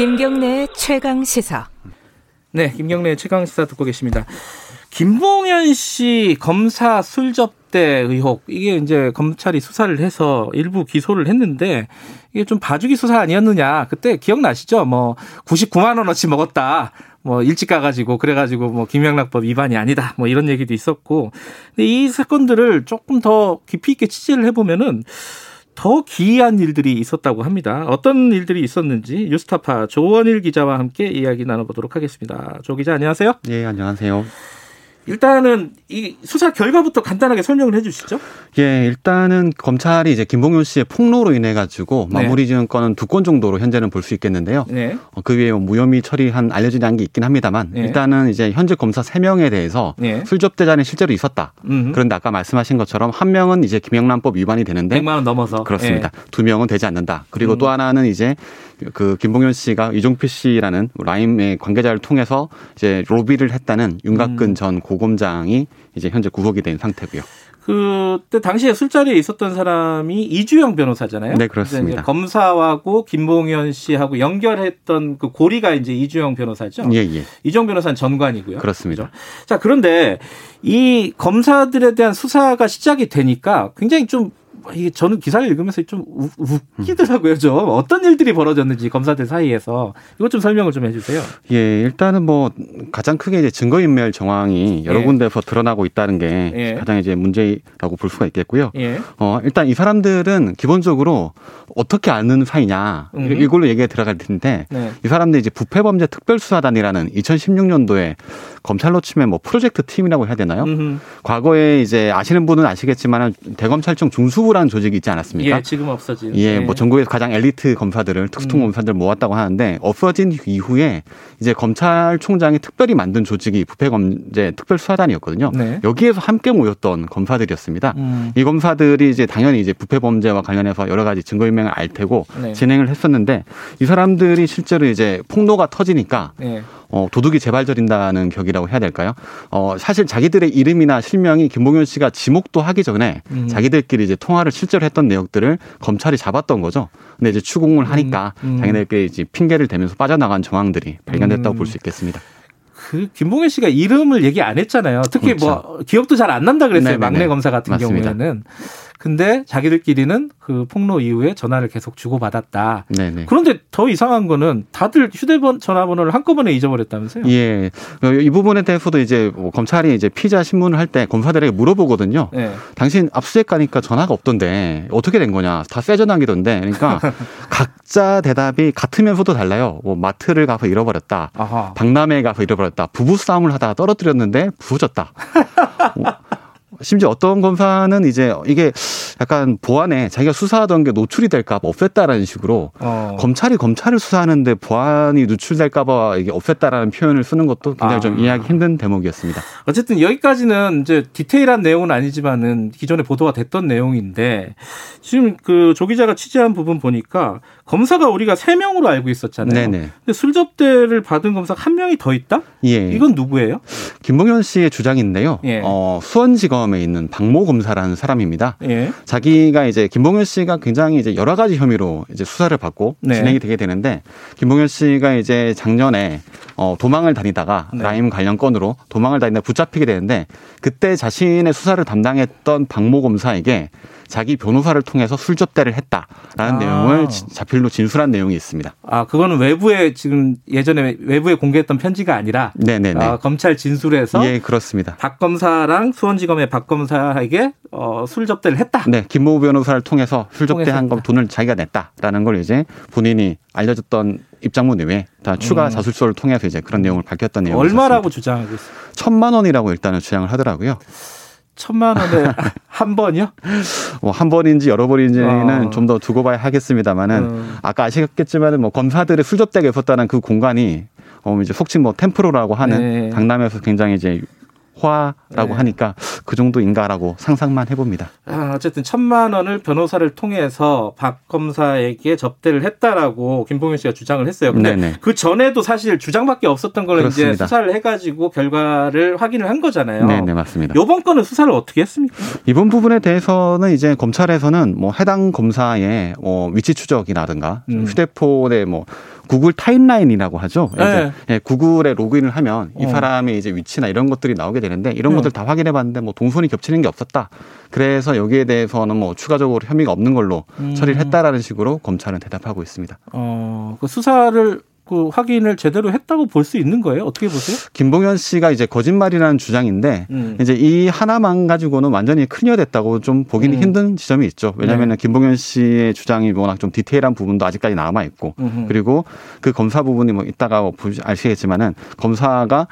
김경래 최강 시사. 네, 김경래 최강 시사 듣고 계십니다. 김봉현 씨 검사 술 접대 의혹 이게 이제 검찰이 수사를 해서 일부 기소를 했는데 이게 좀 봐주기 수사 아니었느냐 그때 기억나시죠? 뭐 99만 원어치 먹었다. 뭐 일찍 가가지고 그래가지고 뭐 김영락법 위반이 아니다 뭐 이런 얘기도 있었고 근데 이 사건들을 조금 더 깊이 있게 취재를 해보면은 더 기이한 일들이 있었다고 합니다. 어떤 일들이 있었는지 뉴스타파 조원일 기자와 함께 이야기 나눠보도록 하겠습니다. 조 기자 안녕하세요. 네, 안녕하세요. 일단은 이 수사 결과부터 간단하게 설명을 해 주시죠. 예, 일단은 검찰이 이제 김봉윤 씨의 폭로로 인해 가지고 네. 마무리 지은 건은 두 건 정도로 현재는 볼 수 있겠는데요. 네. 어, 그 위에 뭐 무혐의 처리한 알려진 양이 있긴 합니다만 네. 일단은 이제 현재 검사 세 명에 대해서 네. 술접대자는 실제로 있었다. 음흠. 그런데 아까 말씀하신 것처럼 한 명은 이제 김영란법 위반이 되는데 100만 원 넘어서 그렇습니다. 네. 두 명은 되지 않는다. 그리고 음. 또 하나는 이제 그 김봉현 씨가 이종필 씨라는 라임의 관계자를 통해서 이제 로비를 했다는 윤곽근 음. 전 고검장이 이제 현재 구속이 된 상태고요. 그때 당시에 술자리에 있었던 사람이 이주영 변호사잖아요. 네, 그렇습니다. 검사하고 김봉현 씨하고 연결했던 그 고리가 이제 이주영 변호사죠. 예, 예. 이주영 변호사는 전관이고요. 그렇습니다. 그렇죠? 자, 그런데 이 검사들에 대한 수사가 시작이 되니까 굉장히 좀 이게 저는 기사를 읽으면서 좀 웃기더라고요. 좀 어떤 일들이 벌어졌는지 검사들 사이에서 이것 좀 설명을 좀 해주세요. 예, 일단은 뭐 가장 크게 이제 증거인멸 정황이 여러 예. 군데에서 드러나고 있다는 게 예. 가장 이제 문제라고 볼 수가 있겠고요. 예. 어, 일단 이 사람들은 기본적으로 어떻게 아는 사이냐 음. 이걸로 얘기가 들어갈 텐데 네. 이 사람들이 이제 부패범죄 특별수사단이라는 2016년도에 검찰로 치면 뭐 프로젝트 팀이라고 해야 되나요? 음흠. 과거에 이제 아시는 분은 아시겠지만 대검찰청 중수부라는 조직이 있지 않았습니까? 예, 지금 없어진. 예, 네. 뭐 전국에서 가장 엘리트 검사들을 특수통 음. 검사들 모았다고 하는데 없어진 이후에 이제 검찰총장이 특별히 만든 조직이 부패범죄 특별수사단이었거든요. 네. 여기에서 함께 모였던 검사들이었습니다. 음. 이 검사들이 이제 당연히 이제 부패범죄와 관련해서 여러 가지 증거인명을 알 테고 네. 진행을 했었는데 이 사람들이 실제로 이제 폭로가 터지니까. 네. 어, 도둑이 재발 저린다는 격이라고 해야 될까요? 어, 사실 자기들의 이름이나 실명이 김봉현 씨가 지목도 하기 전에 음. 자기들끼리 이제 통화를 실제로 했던 내역들을 검찰이 잡았던 거죠. 근데 이제 추궁을 하니까 음. 음. 자기들끼리 이제 핑계를 대면서 빠져나간 정황들이 발견됐다고 음. 볼수 있겠습니다. 그 김봉현 씨가 이름을 얘기 안 했잖아요. 특히 뭐 그렇죠. 뭐 기억도 잘 안 난다 그랬어요. 네네네. 막내 검사 같은 맞습니다. 경우에는. 근데 자기들끼리는 그 폭로 이후에 전화를 계속 주고받았다. 네네. 그런데 더 이상한 거는 다들 휴대폰 전화번호를 한꺼번에 잊어버렸다면서요? 예. 이 부분에 대해서도 이제 뭐 검찰이 이제 피자 신문을 할 때 검사들에게 물어보거든요. 네. 당신 압수수색 가니까 전화가 없던데 어떻게 된 거냐? 다 새 전화기던데. 그러니까 각자 대답이 같으면서도 달라요. 뭐 마트를 가서 잃어버렸다. 아하. 박람회에 가서 잃어버렸다. 부부 싸움을 하다가 떨어뜨렸는데 부서졌다. 심지어 어떤 검사는 이제 이게 약간 보안에 자기가 수사하던 게 노출이 될까 봐 없앴다라는 식으로 어. 검찰이 검찰을 수사하는데 보안이 노출될까 봐 이게 없앴다라는 표현을 쓰는 것도 굉장히 아. 좀 이해하기 힘든 대목이었습니다. 어쨌든 여기까지는 이제 디테일한 내용은 아니지만은 기존에 보도가 됐던 내용인데 지금 그 조 기자가 취재한 부분 보니까 검사가 우리가 세 명으로 알고 있었잖아요. 네네. 근데 술접대를 받은 검사가 한 명이 더 있다? 예. 이건 누구예요? 김봉현 씨의 주장인데요. 예. 어, 수원지검에 있는 박모 검사라는 사람입니다. 예. 자기가 이제 김봉현 씨가 굉장히 이제 여러 가지 혐의로 이제 수사를 받고 네. 진행이 되게 되는데 김봉현 씨가 이제 작년에 어, 도망을 다니다가 네. 라임 관련 건으로 도망을 다니다 붙잡히게 되는데 그때 자신의 수사를 담당했던 박모 검사에게 자기 변호사를 통해서 술접대를 했다라는 아. 내용을 자필로 진술한 내용이 있습니다. 아, 그거는 외부에 지금 예전에 외부에 공개했던 편지가 아니라 네네네. 아, 검찰 진술에서 예, 그렇습니다. 박 검사랑 수원지검의 박 검사에게 어, 술접대를 했다. 네, 김모 부변호사를 통해서 술접대한 거 돈을 자기가 냈다라는 걸 이제 본인이 알려줬던 입장문 내외 다 추가 음. 자술서를 통해서 이제 그런 내용을 밝혔던 내용이 얼마라고 주장하고 있어요? 천만 원이라고 일단은 주장을 하더라고요. 천만 원에 한 번이요? 뭐 한 번인지 여러 번인지는 어. 좀더 두고 봐야 하겠습니다만은 음. 아까 아시겠지만은 뭐 검사들의 술접대가 있었다는 그 공간이 어 이제 속칭 뭐 템프로라고 하는 네. 강남에서 굉장히 이제 화라고 네. 하니까 그 정도인가라고 상상만 해봅니다. 아, 어쨌든 천만 원을 변호사를 통해서 박 검사에게 접대를 했다라고 김봉현 씨가 주장을 했어요. 근데 네네. 그 전에도 사실 주장밖에 없었던 걸 그렇습니다. 이제 수사를 해가지고 결과를 확인을 한 거잖아요. 네, 네 맞습니다. 이번 건은 수사를 어떻게 했습니까? 이번 부분에 대해서는 이제 검찰에서는 뭐 해당 검사의 뭐 위치 추적이라든가 음. 휴대폰에 뭐 구글 타임라인이라고 하죠. 네. 예, 구글에 로그인을 하면 이 어. 사람의 이제 위치나 이런 것들이 나오게 되 는데 이런 네. 것들 다 확인해 봤는데 뭐 동선이 겹치는 게 없었다. 그래서 여기에 대해서는 뭐 추가적으로 혐의가 없는 걸로 음. 처리를 했다라는 식으로 검찰은 대답하고 있습니다. 어, 그 수사를 그 확인을 제대로 했다고 볼 수 있는 거예요? 어떻게 보세요? 김봉현 씨가 이제 거짓말이라는 주장인데 음. 이제 이 하나만 가지고는 완전히 클리어됐다고 좀 보기는 음. 힘든 지점이 있죠. 왜냐하면 네. 김봉현 씨의 주장이 워낙 좀 디테일한 부분도 아직까지 남아 있고 그리고 그 검사 부분이 뭐 이따가 아시겠지만은 검사가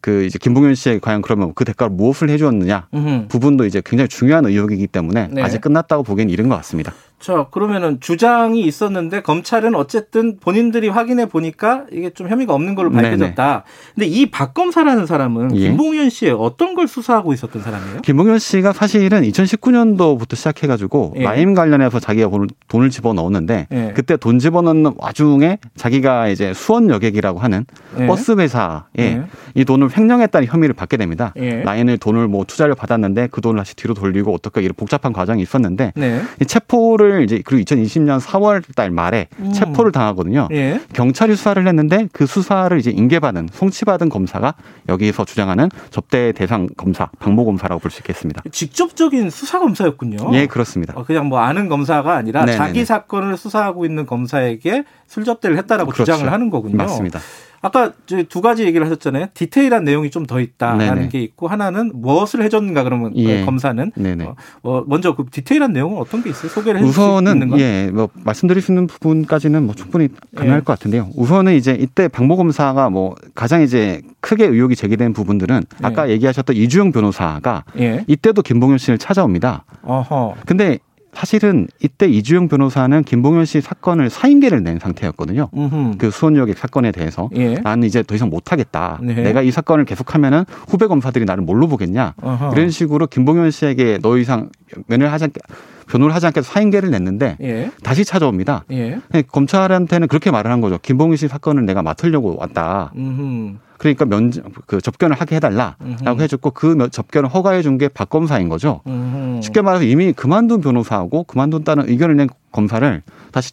그 이제 김봉현 씨에 과연 그러면 그 대가로 무엇을 해주었느냐 음흠. 부분도 이제 굉장히 중요한 의혹이기 때문에 네. 아직 끝났다고 보기엔 이른 것 같습니다. 자, 그러면은 주장이 있었는데 검찰은 어쨌든 본인들이 확인해 보니까 이게 좀 혐의가 없는 걸로 밝혀졌다. 네네. 근데 이 박 검사라는 사람은 예. 김봉현 씨의 어떤 걸 수사하고 있었던 사람이에요? 김봉현 씨가 사실은 2019년도부터 시작해 가지고 예. 마임 관련해서 자기가 돈을 집어 넣었는데 예. 그때 돈 집어 넣는 와중에 자기가 이제 수원 여객이라고 하는 예. 버스 회사에 예. 이돈 을 횡령했다는 혐의를 받게 됩니다. 예. 라인을 돈을 뭐 투자를 받았는데 그 돈을 다시 뒤로 돌리고 어떻게 이런 복잡한 과정이 있었는데 네. 체포를 체포를 이제 그리고 2020년 4월 달 말에 음. 체포를 당하거든요. 예. 경찰이 수사를 했는데 그 수사를 이제 인계받은 송치받은 검사가 여기서 주장하는 접대 대상 검사 박모 검사라고 볼 수 있겠습니다. 직접적인 수사 검사였군요. 예, 그렇습니다. 어, 그냥 뭐 아는 검사가 아니라 네네네. 자기 사건을 수사하고 있는 검사에게 술접대를 했다라고 그렇죠. 주장을 하는 거군요. 맞습니다. 아까 두 가지 얘기를 하셨잖아요. 디테일한 내용이 좀 더 있다라는 네네. 게 있고 하나는 무엇을 해줬는가 그러면 예. 검사는 어, 어, 먼저 그 디테일한 내용은 어떤 게 있어요? 소개를 해줄 우선은 수 있는가? 예, 뭐 말씀드릴 수 있는 부분까지는 뭐 충분히 가능할 예. 것 같은데요. 우선은 이제 이때 박모 검사가 뭐 가장 이제 크게 의혹이 제기된 부분들은 예. 아까 얘기하셨던 이주영 변호사가 예. 이때도 김봉현 씨를 찾아옵니다. 어허. 근데 사실은 이때 이주영 변호사는 김봉현 씨 사건을 사인계를 낸 상태였거든요. 음흠. 그 수원여객 사건에 대해서 예. 나는 이제 더 이상 못하겠다. 네. 내가 이 사건을 계속하면은 후배 검사들이 나를 뭘로 보겠냐. 어허. 이런 식으로 김봉현 씨에게 더 이상 면을 하지 않게 변호를 하지 않겠다 사인계를 냈는데 예. 다시 찾아옵니다. 예. 검찰한테는 그렇게 말을 한 거죠. 김봉현 씨 사건을 내가 맡으려고 왔다. 음흠. 그러니까 면, 그 접견을 하게 해달라라고 해줬고 그 접견을 허가해 준 게 박 검사인 거죠. 음흠. 쉽게 말해서 이미 그만둔 변호사하고 그만둔다는 의견을 낸 검사를 다시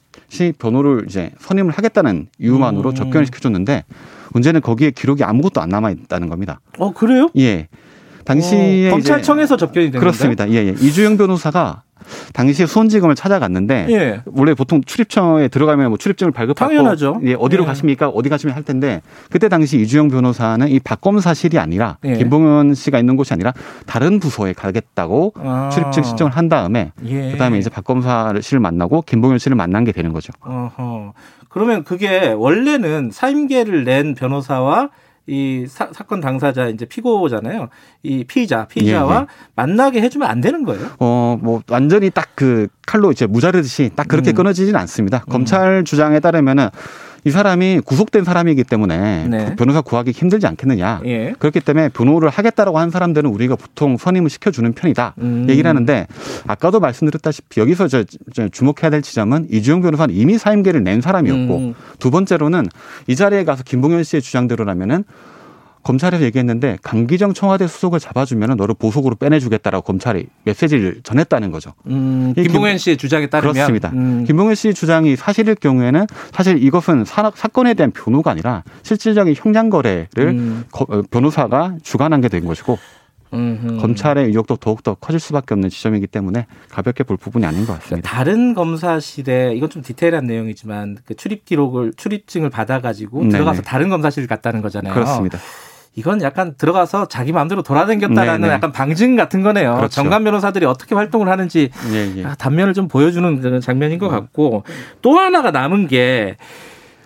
변호를 이제 선임을 하겠다는 이유만으로 음. 접견을 시켜줬는데 문제는 거기에 기록이 아무것도 안 남아 있다는 겁니다. 어 그래요? 예. 당시에 어, 검찰청에서 접견이 된 그렇습니다. 예, 예. 이주영 변호사가 당시에 수원지검을 찾아갔는데 예. 원래 보통 출입처에 들어가면 뭐 출입증을 발급하고 당연하죠. 예, 어디로 예. 가십니까? 어디 가시면 할 텐데 그때 당시 이주영 변호사는 이 박검사실이 아니라 예. 김봉현 씨가 있는 곳이 아니라 다른 부서에 가겠다고 아. 출입증 신청을 한 다음에 예. 그다음에 이제 박검사실을 만나고 김봉현 씨를 만난 게 되는 거죠. 어허. 그러면 그게 원래는 사임계를 낸 변호사와 이 사, 건 당사자 이제 피고잖아요. 이 피의자, 피의자와 예, 예. 만나게 해주면 안 되는 거예요? 어, 뭐 완전히 딱 그 칼로 이제 무자르듯이 딱 그렇게 음. 끊어지지는 않습니다. 음. 검찰 주장에 따르면은 이 사람이 구속된 사람이기 때문에 네. 변호사 구하기 힘들지 않겠느냐. 예. 그렇기 때문에 변호를 하겠다라고 한 사람들은 우리가 보통 선임을 시켜주는 편이다. 음. 얘기를 하는데 아까도 말씀드렸다시피 여기서 저, 저 주목해야 될 지점은 이주영 변호사는 이미 사임계를 낸 사람이었고 음. 두 번째로는 이 자리에 가서 김봉현 씨의 주장대로라면은 검찰에서 얘기했는데 강기정 청와대 수석을 잡아주면 너를 보석으로 빼내주겠다라고 검찰이 메시지를 전했다는 거죠. 음, 김봉현 씨의 주장에 따르면 그렇습니다. 음. 김봉현 씨 주장이 사실일 경우에는 사실 이것은 사, 건에 대한 변호가 아니라 실질적인 형량 거래를 음. 어, 변호사가 주관한 게 된 것이고 음흠. 검찰의 의혹도 더욱더 커질 수밖에 없는 지점이기 때문에 가볍게 볼 부분이 아닌 것 같습니다. 다른 검사실에 이건 좀 디테일한 내용이지만 그 출입 기록을 출입증을 받아가지고 들어가서 다른 검사실 갔다는 거잖아요. 그렇습니다. 이건 약간 들어가서 자기 마음대로 돌아다녔다라는 네네. 약간 방증 같은 거네요. 그렇죠. 정관 변호사들이 어떻게 활동을 하는지 예, 예. 단면을 좀 보여주는 장면인 것 음. 같고 또 하나가 남은 게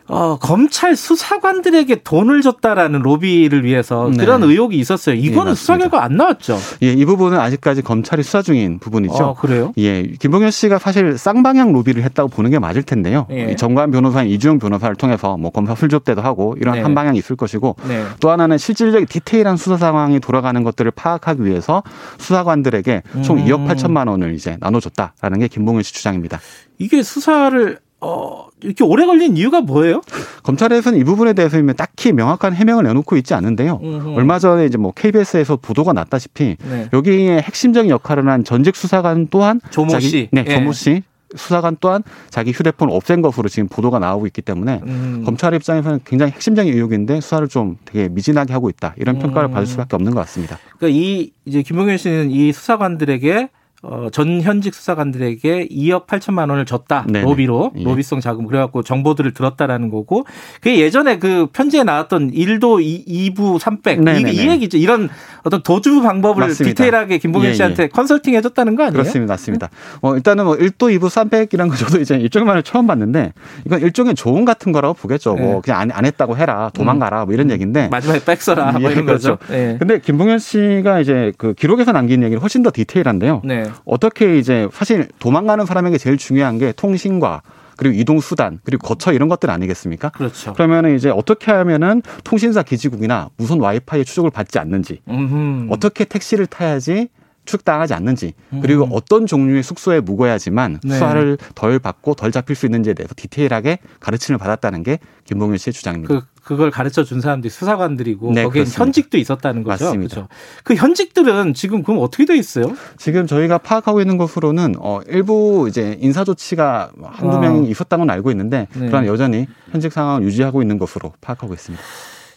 어, 검찰 수사관들에게 돈을 줬다라는 로비를 위해서 네. 그런 의혹이 있었어요. 이거는 예, 수사 결과 안 나왔죠. 예, 이 부분은 아직까지 검찰이 수사 중인 부분이죠. 어, 그래요? 예, 김봉현 씨가 사실 쌍방향 로비를 했다고 보는 게 맞을 텐데요. 예. 정관 변호사인 이주영 변호사를 통해서 뭐 검사 술접대도 하고 이런 네. 한 방향이 있을 것이고 네. 또 하나는 실질적인 디테일한 수사 상황이 돌아가는 것들을 파악하기 위해서 수사관들에게 총 음. 2억 8천만 원을 이제 나눠줬다라는 게 김봉현 씨 주장입니다. 이게 수사를 어, 이렇게 오래 걸린 이유가 뭐예요? 검찰에서는 이 부분에 대해서 딱히 명확한 해명을 내놓고 있지 않은데요. 음흠. 얼마 전에 이제 뭐 KBS에서 보도가 났다시피 네. 여기에 핵심적인 역할을 한 전직 수사관 또한 조모 자기, 씨, 네, 예. 조모 씨 수사관 또한 자기 휴대폰 없앤 것으로 지금 보도가 나오고 있기 때문에 음. 검찰 입장에서는 굉장히 핵심적인 의혹인데 수사를 좀 되게 미진하게 하고 있다 이런 평가를 음. 받을 수밖에 없는 것 같습니다. 그러니까 이 이제 김용현 씨는 이 수사관들에게 어, 전 현직 수사관들에게 2억 8천만 원을 줬다 네네. 로비로 예. 로비성 자금 그래갖고 정보들을 들었다라는 거고 그 예전에 그 편지에 나왔던 1도 2, 부300 이, 이 얘기죠 이런 어떤 도주 방법을 맞습니다. 디테일하게 김봉현 예, 씨한테 예. 컨설팅 해줬다는 거 아니에요? 그렇습니다, 맞습니다. 어, 일단은 뭐 1도 2부 300이라는 거 저도 이제 일종만을 처음 봤는데 이건 일종의 조언 같은 거라고 보겠죠. 뭐 예. 그냥 안, 안, 했다고 해라, 도망가라, 뭐 이런 얘기인데 마지막에 빽서라 뭐 이런 그렇죠. 거죠. 예. 근데 김봉현 씨가 이제 그 기록에서 남긴 얘기는 훨씬 더 디테일한데요. 네. 어떻게 이제 사실 도망가는 사람에게 제일 중요한 게 통신과 그리고 이동 수단 그리고 거처 이런 것들 아니겠습니까? 그렇죠. 그러면은 이제 어떻게 하면은 통신사 기지국이나 무선 와이파이 추적을 받지 않는지, 음흠. 어떻게 택시를 타야지 추측당하지 않는지 그리고 음. 어떤 종류의 숙소에 묵어야지만 네. 수사를 덜 받고 덜 잡힐 수 있는지에 대해서 디테일하게 가르침을 받았다는 게 김봉윤 씨의 주장입니다. 그, 그걸 가르쳐 준 사람들이 수사관들이고 네, 거기에 현직도 있었다는 거죠. 맞습니다. 그렇죠? 그 현직들은 지금 그럼 어떻게 돼 있어요? 지금 저희가 파악하고 있는 것으로는 어, 일부 이제 인사 조치가 한두 아. 명이 있었다는 건 알고 있는데 네. 그러나 여전히 현직 상황을 유지하고 있는 것으로 파악하고 있습니다.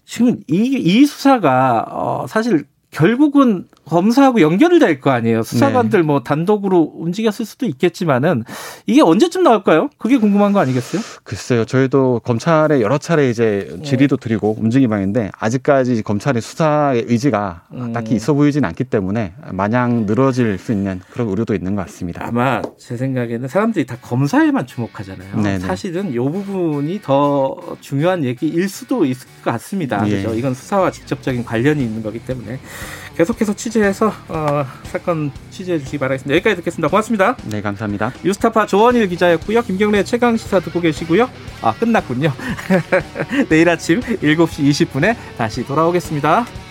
지금 이, 이 수사가 어, 사실 결국은 검사하고 연결이 될 거 아니에요. 수사관들 네. 뭐 단독으로 움직였을 수도 있겠지만은 이게 언제쯤 나올까요? 그게 궁금한 거 아니겠어요? 글쎄요. 저희도 검찰에 여러 차례 이제 질의도 네. 드리고 움직임하는데 아직까지 검찰의 수사의 의지가 음. 딱히 있어 보이진 않기 때문에 마냥 늘어질 수 있는 그런 우려도 있는 것 같습니다. 아마 제 생각에는 사람들이 다 검사에만 주목하잖아요. 네네. 사실은 이 부분이 더 중요한 얘기일 수도 있을 것 같습니다. 예. 그렇죠? 이건 수사와 직접적인 관련이 있는 거기 때문에 계속해서 취재해서 어, 사건 취재해 주시기 바라겠습니다. 여기까지 듣겠습니다. 고맙습니다. 네, 감사합니다. 유스타파 조원일 기자였고요. 김경래 최강 시사 듣고 계시고요. 아, 끝났군요. 내일 아침 7시 20분에 다시 돌아오겠습니다.